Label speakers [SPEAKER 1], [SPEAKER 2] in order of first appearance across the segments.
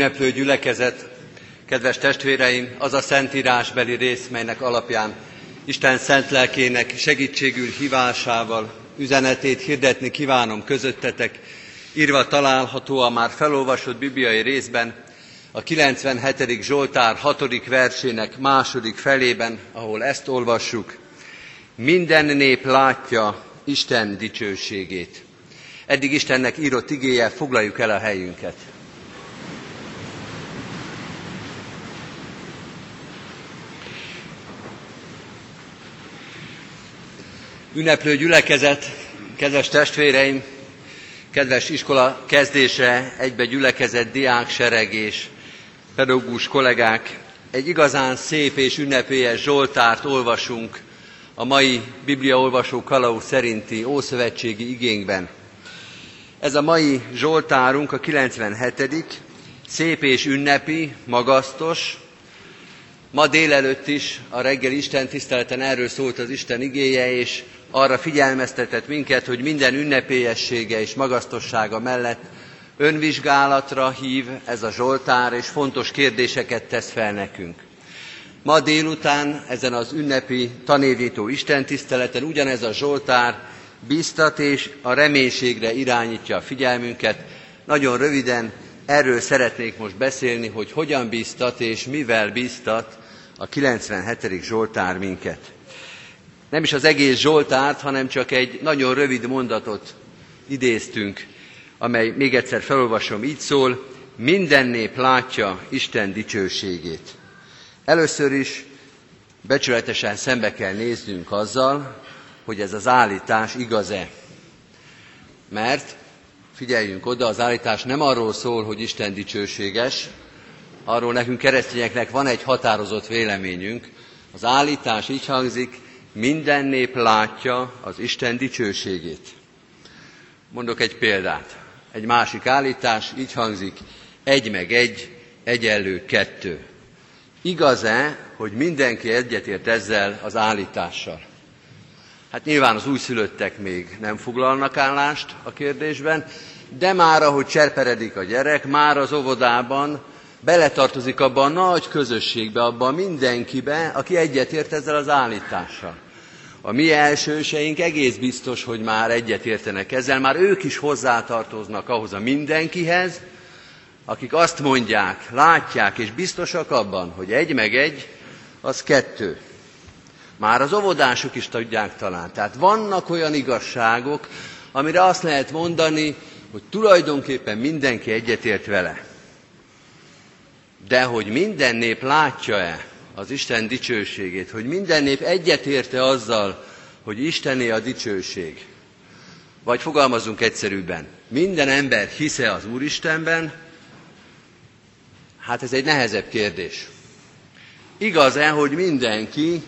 [SPEAKER 1] ünneplő gyülekezet, kedves testvéreim, az a szentírásbeli rész, melynek alapján Isten szent lelkének segítségül hívásával üzenetét hirdetni kívánom közöttetek, írva található a már felolvasott bibliai részben, a 97. Zsoltár 6. versének második felében, ahol ezt olvassuk, minden nép látja Isten dicsőségét. Eddig Istennek írott igéje, foglaljuk el a helyünket. Ünneplő gyülekezet, kedves testvéreim, kedves iskola kezdése, egybe gyülekezett diáksereg és pedagógus kollégák, egy igazán szép és ünnepélyes Zsoltárt olvasunk a mai bibliaolvasó kalauz szerinti ószövetségi igénkben. Ez a mai Zsoltárunk, a 97 szép és ünnepi, magasztos. Ma délelőtt is a reggel Isten tiszteleten erről szólt az Isten igéje, és arra figyelmeztetett minket, hogy minden ünnepélyessége és magasztossága mellett önvizsgálatra hív ez a Zsoltár, és fontos kérdéseket tesz fel nekünk. Ma délután ezen az ünnepi tanévító istentiszteleten ugyanez a Zsoltár biztat és a reménységre irányítja a figyelmünket. Nagyon röviden erről szeretnék most beszélni, hogy hogyan biztat és mivel biztat a 97. Zsoltár minket. Nem is az egész Zsoltárt, hanem csak egy nagyon rövid mondatot idéztünk, amely még egyszer felolvasom, így szól, minden nép látja Isten dicsőségét. Először is becsületesen szembe kell néznünk azzal, hogy ez az állítás igaz-e. Mert, figyeljünk oda, az állítás nem arról szól, hogy Isten dicsőséges, arról nekünk keresztényeknek van egy határozott véleményünk. Az állítás így hangzik, minden nép látja az Isten dicsőségét. Mondok egy példát. Egy másik állítás így hangzik, egy meg egy, egyenlő kettő. Igaz-e, hogy mindenki egyetért ezzel az állítással? Hát nyilván az újszülöttek még nem foglalnak állást a kérdésben, de már ahogy cserperedik a gyerek, már az óvodában beletartozik abba a nagy közösségbe, abba a mindenkibe, aki egyetért ezzel az állítással. A mi elsőseink egész biztos, hogy már egyetértenek ezzel, már ők is hozzátartoznak ahhoz a mindenkihez, akik azt mondják, látják és biztosak abban, hogy egy meg egy, az kettő. Már az óvodások is tudják talán. Tehát vannak olyan igazságok, amire azt lehet mondani, hogy tulajdonképpen mindenki egyetért vele. De hogy minden nép látja-e az Isten dicsőségét, hogy minden nép egyetérte azzal, hogy Istené a dicsőség, vagy fogalmazunk egyszerűbben, minden ember hisze az Úristenben, hát ez egy nehezebb kérdés. Igaz-e, hogy mindenki,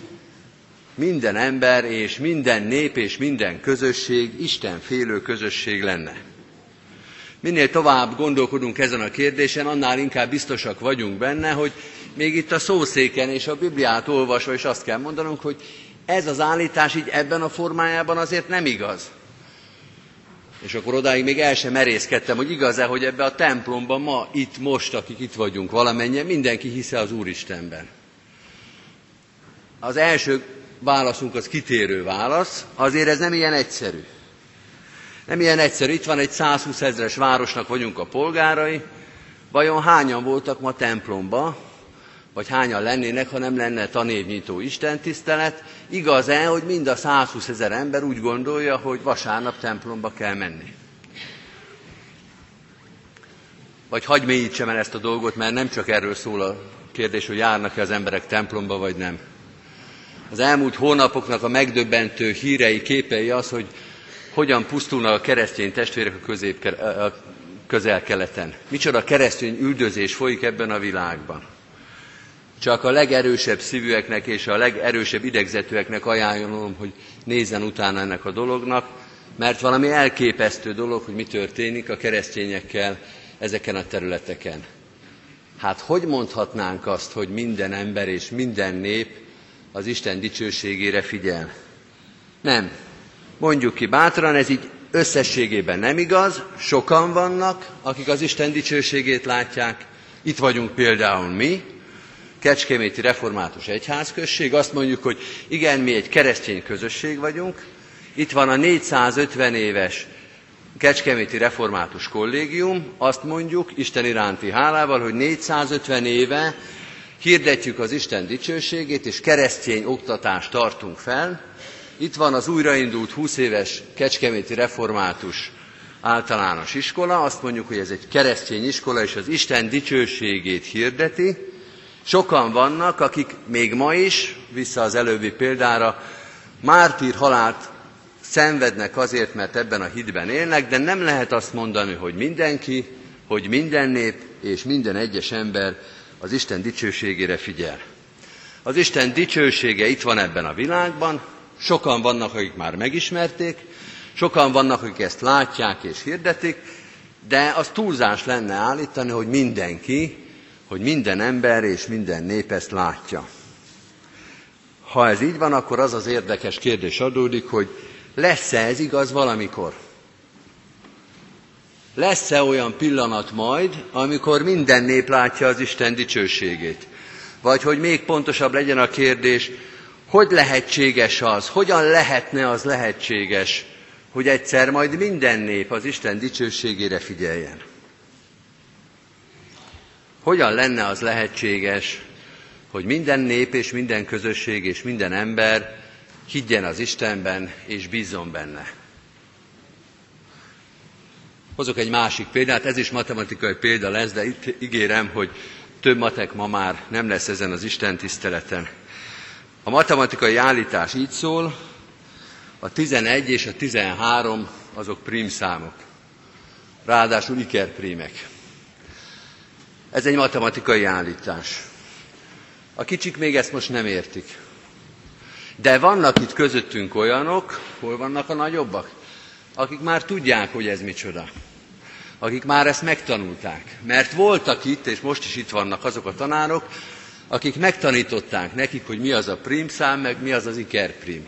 [SPEAKER 1] minden ember és minden nép és minden közösség Isten félő közösség lenne? Minél tovább gondolkodunk ezen a kérdésen, annál inkább biztosak vagyunk benne, hogy még itt a szószéken és a Bibliát olvasva is azt kell mondanunk, hogy ez az állítás így ebben a formájában azért nem igaz. És akkor odáig még el sem merészkedtem, hogy igaz-e, hogy ebbe a templomban ma, itt, most, akik itt vagyunk valamennyien, mindenki hisze az Úristenben. Az első válaszunk az kitérő válasz, azért ez nem ilyen egyszerű. Nem ilyen egyszerű. Itt van egy 120 ezeres városnak vagyunk a polgárai. Vajon hányan voltak ma templomba, vagy hányan lennének, ha nem lenne tanévnyitó istentisztelet? Igaz-e, hogy mind a 120 ezer ember úgy gondolja, hogy vasárnap templomba kell menni? Vagy hagyj mélyítsem el ezt a dolgot, mert nem csak erről szól a kérdés, hogy járnak-e az emberek templomba, vagy nem. Az elmúlt hónapoknak a megdöbbentő hírei, képei az, hogy hogyan pusztulnak a keresztény testvérek a, közép, a közel-keleten. Micsoda keresztény üldözés folyik ebben a világban. Csak a legerősebb szívűeknek és a legerősebb idegzetűeknek ajánlom, hogy nézzen utána ennek a dolognak, mert valami elképesztő dolog, hogy mi történik a keresztényekkel ezeken a területeken. Hát hogy mondhatnánk azt, hogy minden ember és minden nép az Isten dicsőségére figyel? Nem. Mondjuk ki bátran, ez így összességében nem igaz, sokan vannak, akik az Isten dicsőségét látják, Itt vagyunk például mi, Kecskeméti Református Egyházközség, azt mondjuk, hogy igen, mi egy keresztény közösség vagyunk, itt van a 450 éves Kecskeméti Református Kollégium, azt mondjuk Isten iránti hálával, hogy 450 éve hirdetjük az Isten dicsőségét, és keresztény oktatást tartunk fel. Itt van az újraindult 20 éves Kecskeméti Református általános iskola, azt mondjuk, hogy ez egy keresztény iskola, és az Isten dicsőségét hirdeti. Sokan vannak, akik még ma is, vissza az előbbi példára, mártír halált szenvednek azért, mert ebben a hitben élnek, de nem lehet azt mondani, hogy mindenki, hogy minden nép és minden egyes ember az Isten dicsőségére figyel. Az Isten dicsősége itt van ebben a világban, sokan vannak, akik már megismerték, sokan vannak, akik ezt látják és hirdetik, de az túlzás lenne állítani, hogy mindenki, hogy minden ember és minden nép ezt látja. Ha ez így van, akkor az az érdekes kérdés adódik, hogy lesz-e ez igaz valamikor? Lesz-e olyan pillanat majd, amikor minden nép látja az Isten dicsőségét? Vagy hogy még pontosabb legyen a kérdés, hogy lehetséges az, hogyan lehetne az lehetséges, hogy egyszer majd minden nép az Isten dicsőségére figyeljen? Hogyan lenne az lehetséges, hogy minden nép és minden közösség és minden ember higgyen az Istenben és bízzon benne? Hozok egy másik példát, ez is matematikai példa lesz, de itt ígérem, hogy több matek ma már nem lesz ezen az Isten tiszteleten. A matematikai állítás így szól, a 11 és a 13 azok prímszámok, ráadásul ikerprímek. Ez egy matematikai állítás. A kicsik még ezt most nem értik. De vannak itt közöttünk olyanok, hol vannak a nagyobbak? akik már tudják, hogy ez micsoda. Akik már ezt megtanulták. Mert voltak itt, és most is itt vannak azok a tanárok, akik megtanították nekik, hogy mi az a szám, meg mi az az ikerprim.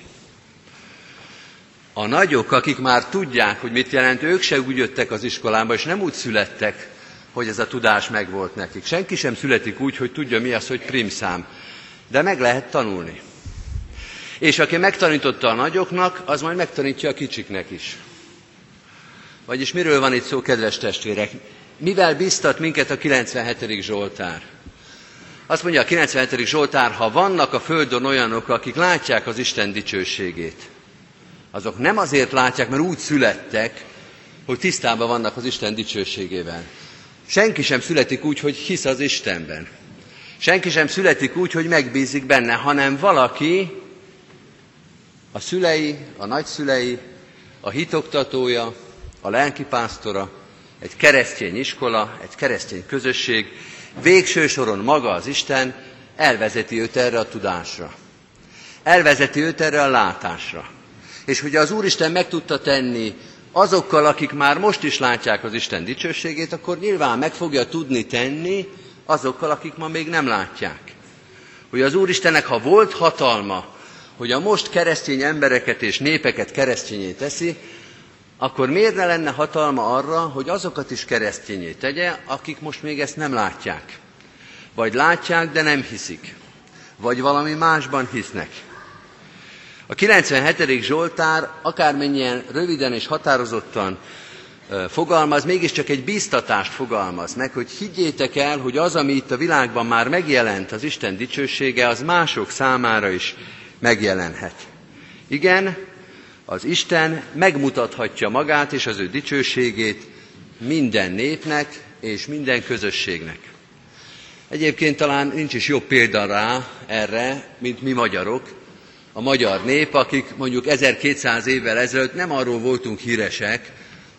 [SPEAKER 1] A nagyok, akik már tudják, hogy mit jelent, ők se úgy jöttek az iskolába, és nem úgy születtek, hogy ez a tudás megvolt nekik. Senki sem születik úgy, hogy tudja mi az, hogy szám. De meg lehet tanulni. És aki megtanította a nagyoknak, az majd megtanítja a kicsiknek is. Vagyis miről van itt szó, kedves testvérek? Mivel biztat minket a 97. Zsoltár? Azt mondja a 97. Zsoltár, ha vannak a földön olyanok, akik látják az Isten dicsőségét, azok nem azért látják, mert úgy születtek, hogy tisztában vannak az Isten dicsőségével. Senki sem születik úgy, hogy hisz az Istenben. Senki sem születik úgy, hogy megbízik benne, hanem valaki, a szülei, a nagyszülei, a hitoktatója, a lelkipásztora, egy keresztény iskola, egy keresztény közösség, végső soron maga az Isten elvezeti őt erre a tudásra. Elvezeti őt erre a látásra. És hogyha az Úristen meg tudta tenni azokkal, akik már most is látják az Isten dicsőségét, akkor nyilván meg fogja tudni tenni azokkal, akik ma még nem látják. Hogy az Úristennek, ha volt hatalma, hogy a most keresztény embereket és népeket keresztényé teszi, akkor miért ne lenne hatalma arra, hogy azokat is keresztényé tegye, akik most még ezt nem látják? Vagy látják, de nem hiszik. Vagy valami másban hisznek. A 97. Zsoltár akármennyien röviden és határozottan fogalmaz, mégiscsak egy bíztatást fogalmaz meg, hogy higgyétek el, hogy az, ami itt a világban már megjelent, az Isten dicsősége, az mások számára is megjelenhet. Igen, az Isten megmutathatja magát és az ő dicsőségét minden népnek és minden közösségnek. Egyébként talán nincs is jobb példa rá erre, mint mi magyarok. A magyar nép, akik mondjuk 1200 évvel ezelőtt nem arról voltunk híresek,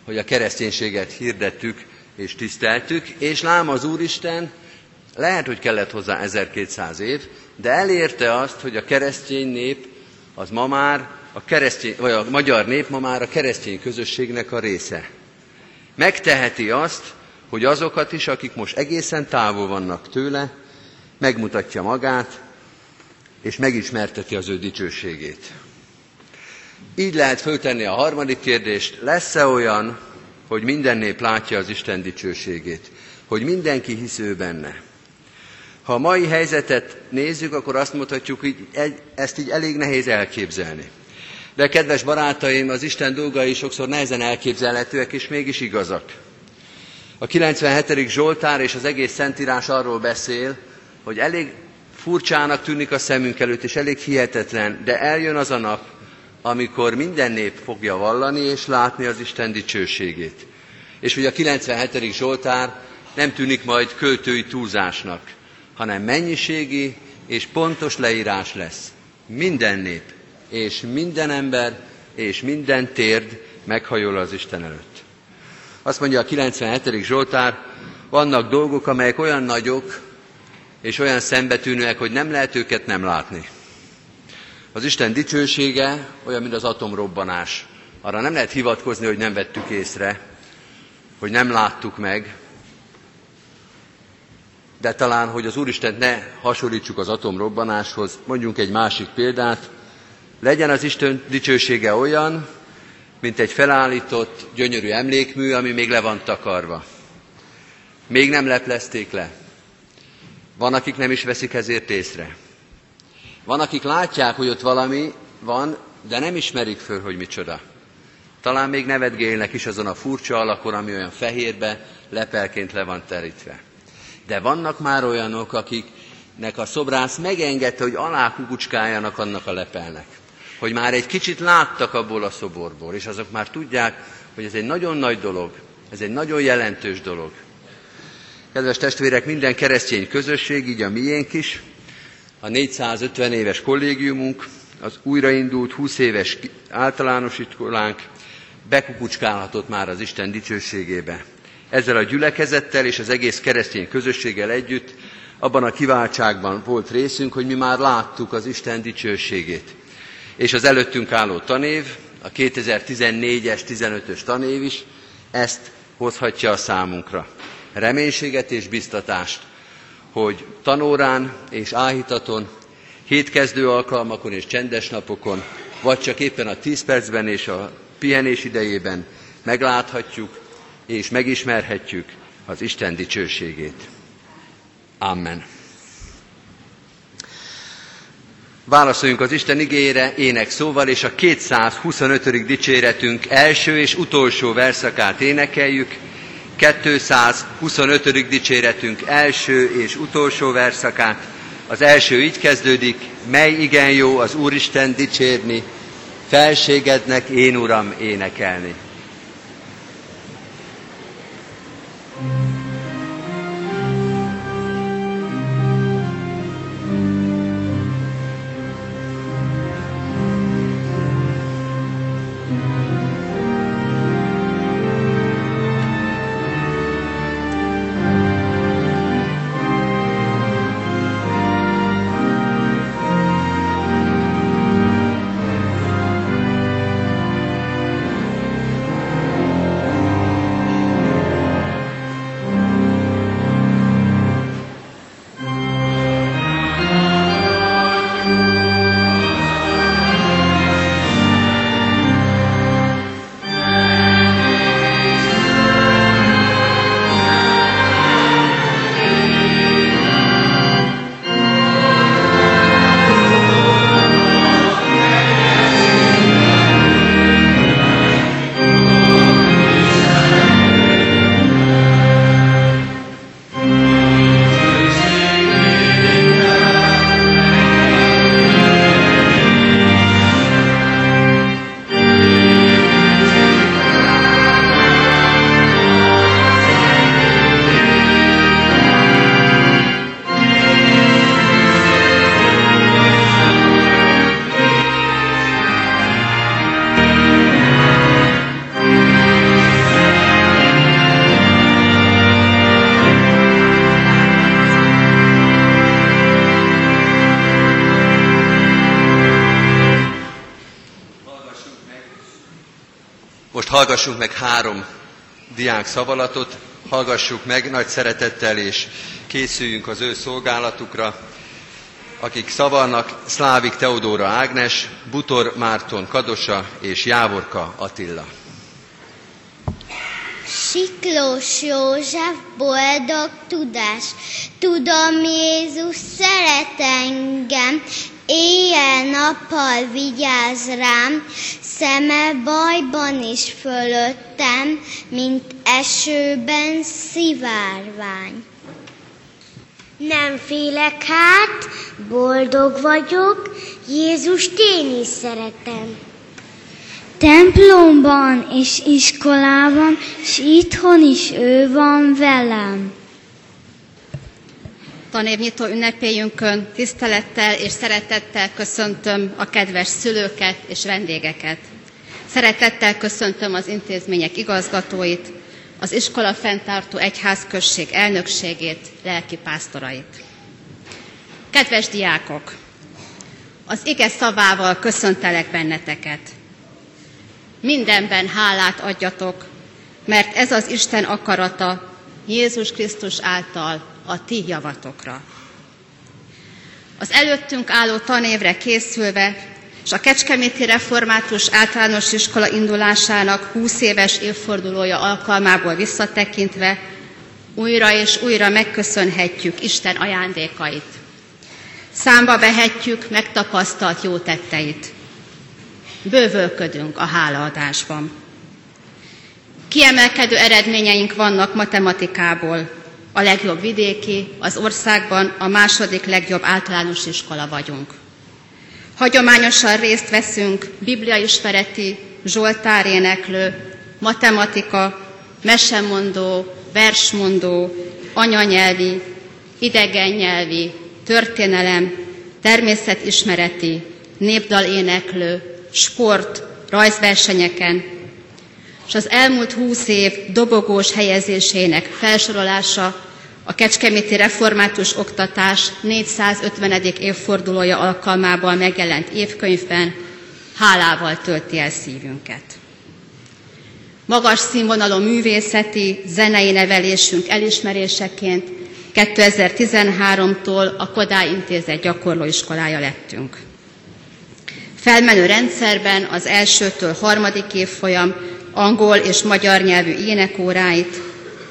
[SPEAKER 1] hogy a kereszténységet hirdettük és tiszteltük, és lám az Úristen, lehet, hogy kellett hozzá 1200 év, de elérte azt, hogy a keresztény nép az ma már a, keresztény, vagy a magyar nép ma már a keresztény közösségnek a része. Megteheti azt, hogy azokat is, akik most egészen távol vannak tőle, megmutatja magát, és megismerteti az ő dicsőségét. Így lehet föltenni a harmadik kérdést, lesz-e olyan, hogy minden nép látja az Isten dicsőségét? hogy mindenki hisz ő benne. Ha a mai helyzetet nézzük, akkor azt mondhatjuk, hogy ezt így elég nehéz elképzelni. De kedves barátaim, az Isten dolgai sokszor nehezen elképzelhetőek, és mégis igazak. A 97. Zsoltár és az egész Szentírás arról beszél, hogy elég furcsának tűnik a szemünk előtt, és elég hihetetlen, de eljön az a nap, amikor minden nép fogja vallani és látni az Isten dicsőségét. És hogy a 97. Zsoltár nem tűnik majd költői túlzásnak, hanem mennyiségi és pontos leírás lesz. Minden nép, és minden ember, és minden térd meghajol az Isten előtt. Azt mondja a 97. Zsoltár, vannak dolgok, amelyek olyan nagyok, és olyan szembetűnőek, hogy nem lehet őket nem látni. Az Isten dicsősége olyan, mint az atomrobbanás. Arra nem lehet hivatkozni, hogy nem vettük észre, hogy nem láttuk meg, de talán, hogy az Úristen ne hasonlítsuk az atomrobbanáshoz, mondjunk egy másik példát, legyen az Isten dicsősége olyan, mint egy felállított, gyönyörű emlékmű, ami még le van takarva. Még nem leplezték le. Van, akik nem is veszik ezért észre. Van, akik látják, hogy ott valami van, de nem ismerik föl, hogy micsoda. Talán még nevetgélnek is azon a furcsa alakon, ami olyan fehérbe, lepelként le van terítve. De vannak már olyanok, akiknek a szobrász megengedte, hogy alá kukucskáljanak annak a lepelnek. Hogy már egy kicsit láttak abból a szoborból, és azok már tudják, hogy ez egy nagyon nagy dolog, ez egy nagyon jelentős dolog. Kedves testvérek, minden keresztény közösség, így a miénk is, a 450 éves kollégiumunk, az újraindult 20 éves általános iskolánk bekukucskálhatott már az Isten dicsőségébe. Ezzel a gyülekezettel és az egész keresztény közösséggel együtt abban a kiváltságban volt részünk, hogy mi már láttuk az Isten dicsőségét. És az előttünk álló tanév, a 2014-es, 15-ös tanév is ezt hozhatja a számunkra. Reménységet és biztatást, hogy tanórán és áhítaton, hétkezdő alkalmakon és csendes napokon, vagy csak éppen a 10 percben és a pihenés idejében megláthatjuk és megismerhetjük az Isten dicsőségét. Amen. Válaszoljunk az Isten igére ének szóval, és a 225. dicséretünk első és utolsó verszakát énekeljük. 225. dicséretünk első és utolsó verszakát. Az első így kezdődik, mely igen jó az Úristen dicsérni, felségednek én Uram énekelni. Hallgassunk meg három diák szavalatot, hallgassuk meg nagy szeretettel, és készüljünk az ő szolgálatukra, akik szavarnak Szlávik Teodóra Ágnes, Butor Márton Kadosa és Jávorka Attila.
[SPEAKER 2] Siklós József, boldog tudás. Tudom, Jézus szeret engem, éjjel-nappal vigyáz rám, szeme bajban is fölöttem, mint esőben szivárvány.
[SPEAKER 3] Nem félek hát, boldog vagyok, Jézus én is szeretem.
[SPEAKER 4] Templomban és iskolában, s itthon is ő van velem.
[SPEAKER 5] Tanévnyitó ünnepélyünkön tisztelettel és szeretettel köszöntöm a kedves szülőket és vendégeket. Szeretettel köszöntöm az intézmények igazgatóit, az iskola fenntartó egyházközség elnökségét, lelki pásztorait. Kedves diákok! Az ige szavával köszöntelek benneteket. Mindenben hálát adjatok, mert ez az Isten akarata Jézus Krisztus által a ti javatokra. Az előttünk álló tanévre készülve, és a Kecskeméti Református Általános Iskola indulásának 20 éves évfordulója alkalmából visszatekintve, újra és újra megköszönhetjük Isten ajándékait. Számba vehetjük megtapasztalt jó tetteit. Bővölködünk a hálaadásban. Kiemelkedő eredményeink vannak matematikából. A legjobb vidéki, az országban a második legjobb általános iskola vagyunk. Hagyományosan részt veszünk bibliaismereti, zsoltáréneklő, matematika, mesemondó, versmondó, anyanyelvi, idegennyelvi, történelem, természetismereti, népdaléneklő, sport, rajzversenyeken, és az elmúlt húsz év dobogós helyezésének felsorolása a Kecskeméti Református Oktatás 450. évfordulója alkalmával megjelent évkönyvben hálával tölti el szívünket. Magas színvonalú művészeti, zenei nevelésünk elismeréseként 2013-tól a Kodály Intézet gyakorlóiskolája lettünk. Felmenő rendszerben az elsőtől harmadik évfolyam angol és magyar nyelvű énekóráit,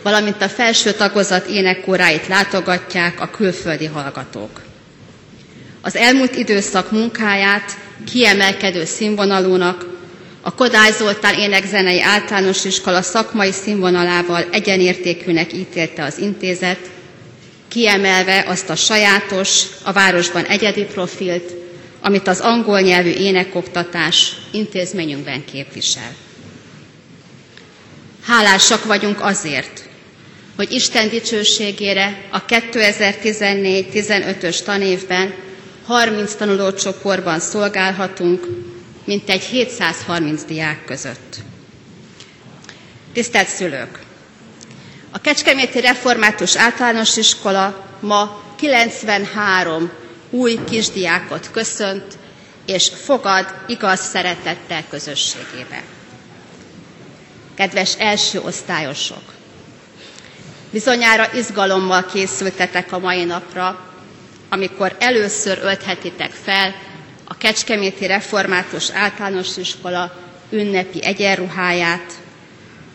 [SPEAKER 5] valamint a felső tagozat énekóráit látogatják a külföldi hallgatók. Az elmúlt időszak munkáját kiemelkedő színvonalúnak, a Kodály Zoltán énekzenei általános iskola szakmai színvonalával egyenértékűnek ítélte az intézet, kiemelve azt a sajátos, a városban egyedi profilt, amit az angol nyelvű énekoktatás intézményünkben képvisel. Hálásak vagyunk azért, hogy Isten dicsőségére a 2014-15-ös tanévben 30 tanulócsoportban szolgálhatunk, mint egy 730 diák között. Tisztelt szülők! A Kecskeméti Református Általános Iskola ma 93 új kisdiákot köszönt, és fogad igaz szeretettel közösségébe. Kedves első osztályosok! Bizonyára izgalommal készültetek a mai napra, amikor először ölthetitek fel a Kecskeméti Református Általános Iskola ünnepi egyenruháját,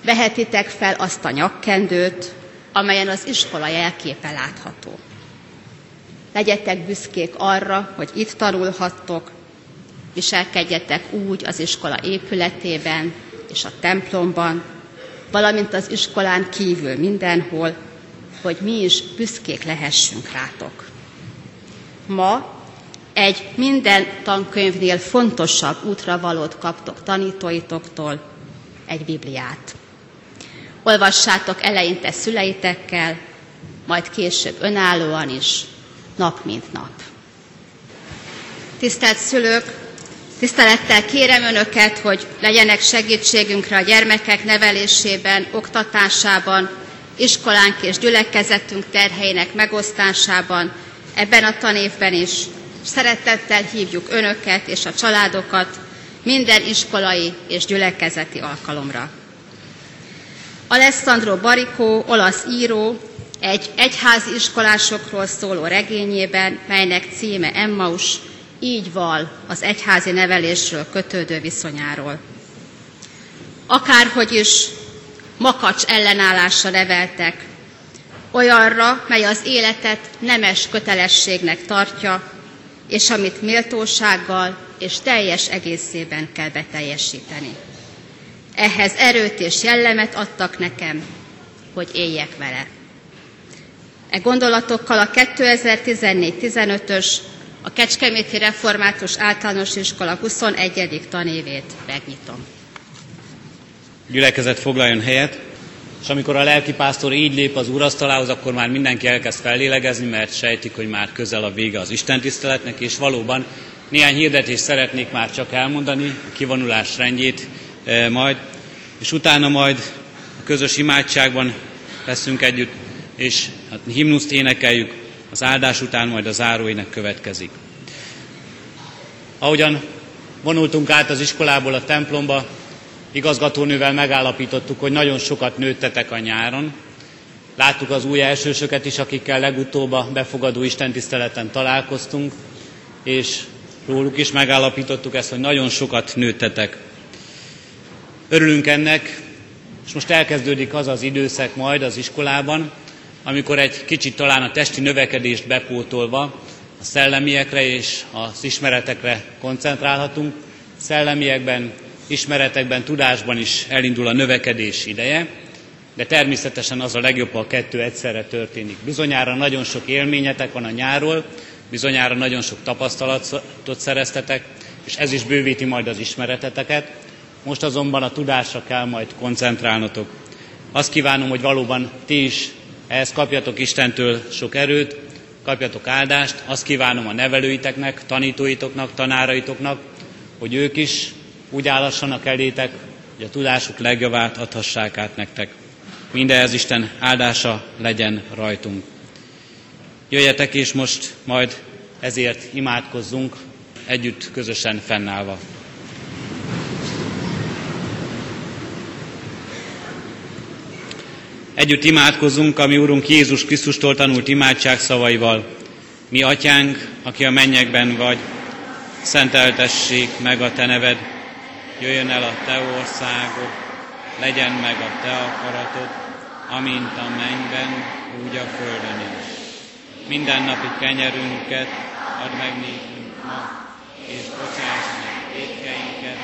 [SPEAKER 5] vehetitek fel azt a nyakkendőt, amelyen az iskola jelképe látható. Legyetek büszkék arra, hogy itt tanulhattok, viselkedjetek úgy az iskola épületében és a templomban, valamint az iskolán kívül mindenhol, hogy mi is büszkék lehessünk rátok. Ma egy minden tankönyvnél fontosabb útravalót kaptok tanítóitoktól, egy Bibliát. Olvassátok eleinte szüleitekkel, majd később önállóan is, nap mint nap. Tisztelt szülők, tisztelettel kérem Önöket, hogy legyenek segítségünkre a gyermekek nevelésében, oktatásában, iskolánk és gyülekezetünk terheinek megosztásában, ebben a tanévben is. Szeretettel hívjuk Önöket és a családokat minden iskolai és gyülekezeti alkalomra. Alessandro Baricó, olasz író, egy egyházi iskolásokról szóló regényében, melynek címe Emmaus, így val az egyházi nevelésről kötődő viszonyáról. Akárhogy is, makacs ellenállásra neveltek, olyanra, mely az életet nemes kötelességnek tartja, és amit méltósággal és teljes egészében kell beteljesíteni. Ehhez erőt és jellemet adtak nekem, hogy éljek vele. E gondolatokkal a 2014-15-ös a Kecskeméti Református Általános Iskola 21. tanévét megnyitom.
[SPEAKER 6] Gyülekezet foglaljon helyet, és amikor a lelkipásztor így lép az úrasztalához, akkor már mindenki elkezd fellélegezni, mert sejtik, hogy már közel a vége az Isten tiszteletnek, és valóban néhány hirdetést szeretnék már csak elmondani, a kivonulás rendjét e, majd, és utána majd a közös imádságban leszünk együtt, és a himnuszt énekeljük, az áldás után majd a záróének következik. Ahogyan vonultunk át az iskolából a templomba, igazgatónővel megállapítottuk, hogy nagyon sokat nőttetek a nyáron. Láttuk az új elsősöket is, akikkel legutóbb a befogadó istentiszteleten találkoztunk, és róluk is megállapítottuk ezt, hogy nagyon sokat nőttetek. Örülünk ennek, és most elkezdődik az az időszak majd az iskolában, amikor egy kicsit talán a testi növekedést bepótolva a szellemiekre és az ismeretekre koncentrálhatunk. Szellemiekben, ismeretekben, tudásban is elindul a növekedés ideje, de természetesen az a legjobb, ha a kettő egyszerre történik. Bizonyára nagyon sok élményetek van a nyáról, bizonyára nagyon sok tapasztalatot szereztetek, és ez is bővíti majd az ismereteteket. Most azonban a tudásra kell majd koncentrálnotok. Azt kívánom, hogy valóban ti is ehhez kapjatok Istentől sok erőt, kapjatok áldást. Azt kívánom a nevelőiteknek, tanítóitoknak, tanáraitoknak, hogy ők is úgy állassanak elétek, hogy a tudásuk legjavát adhassák át nektek. Mindenhez Isten áldása legyen rajtunk. Jöjjetek és most majd ezért imádkozzunk együtt közösen fennállva. Együtt imádkozzunk, ami Úrunk Jézus Krisztustól tanult imádság szavaival. Mi, Atyánk, aki a mennyekben vagy, szenteltessék meg a Te neved, jöjjön el a Te országod, legyen meg a Te akaratod, amint a mennyben, úgy a földön is. Minden napi kenyerünket add meg nékünk ma, és bocsáss meg étkeinket,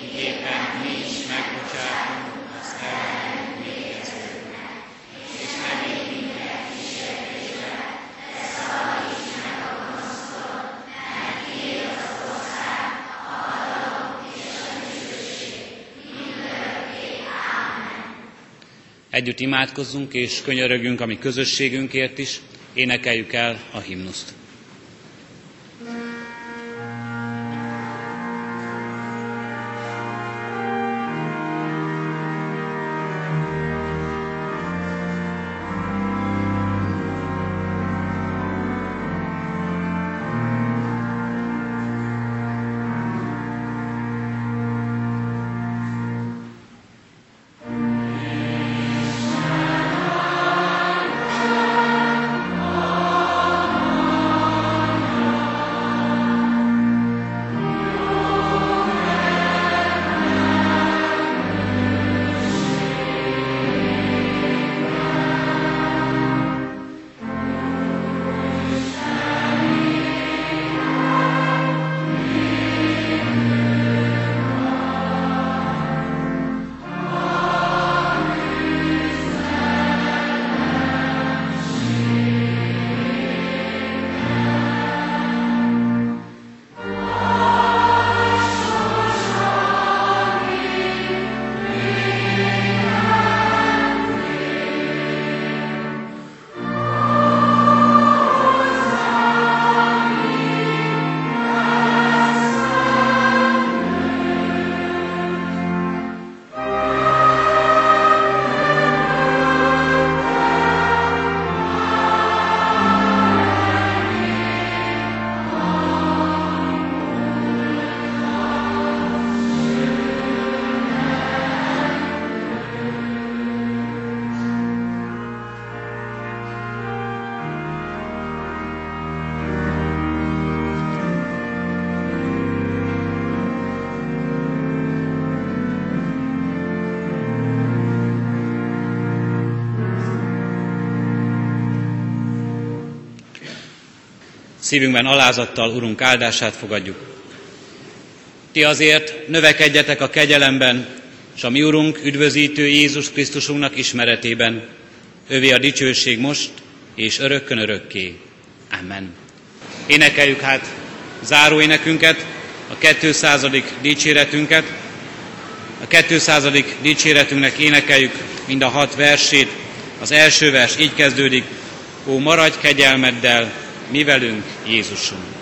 [SPEAKER 6] miképpen mi is megbocsátunk az ellenünk védkezőknek. És ne védj minket kísértésbe, de szabadíts meg a gonosztól, mert tiéd az ország, a hatalom és a dicsőség, mindörökké. Ámen. Együtt imádkozzunk és könyörögjünk a mi közösségünkért is, énekeljük el a himnuszt. Szívünkben alázattal Urunk áldását fogadjuk. Ti azért növekedjetek a kegyelemben, és a mi Urunk, üdvözítő Jézus Krisztusunknak ismeretében. Övé a dicsőség most, és örökkön örökké. Amen. Énekeljük hát záróénekünket, a 200. dicséretünket. A 200. dicséretünknek énekeljük mind a hat versét. Az első vers így kezdődik, Ó, maradj kegyelmeddel, mi velünk, Jézusunk!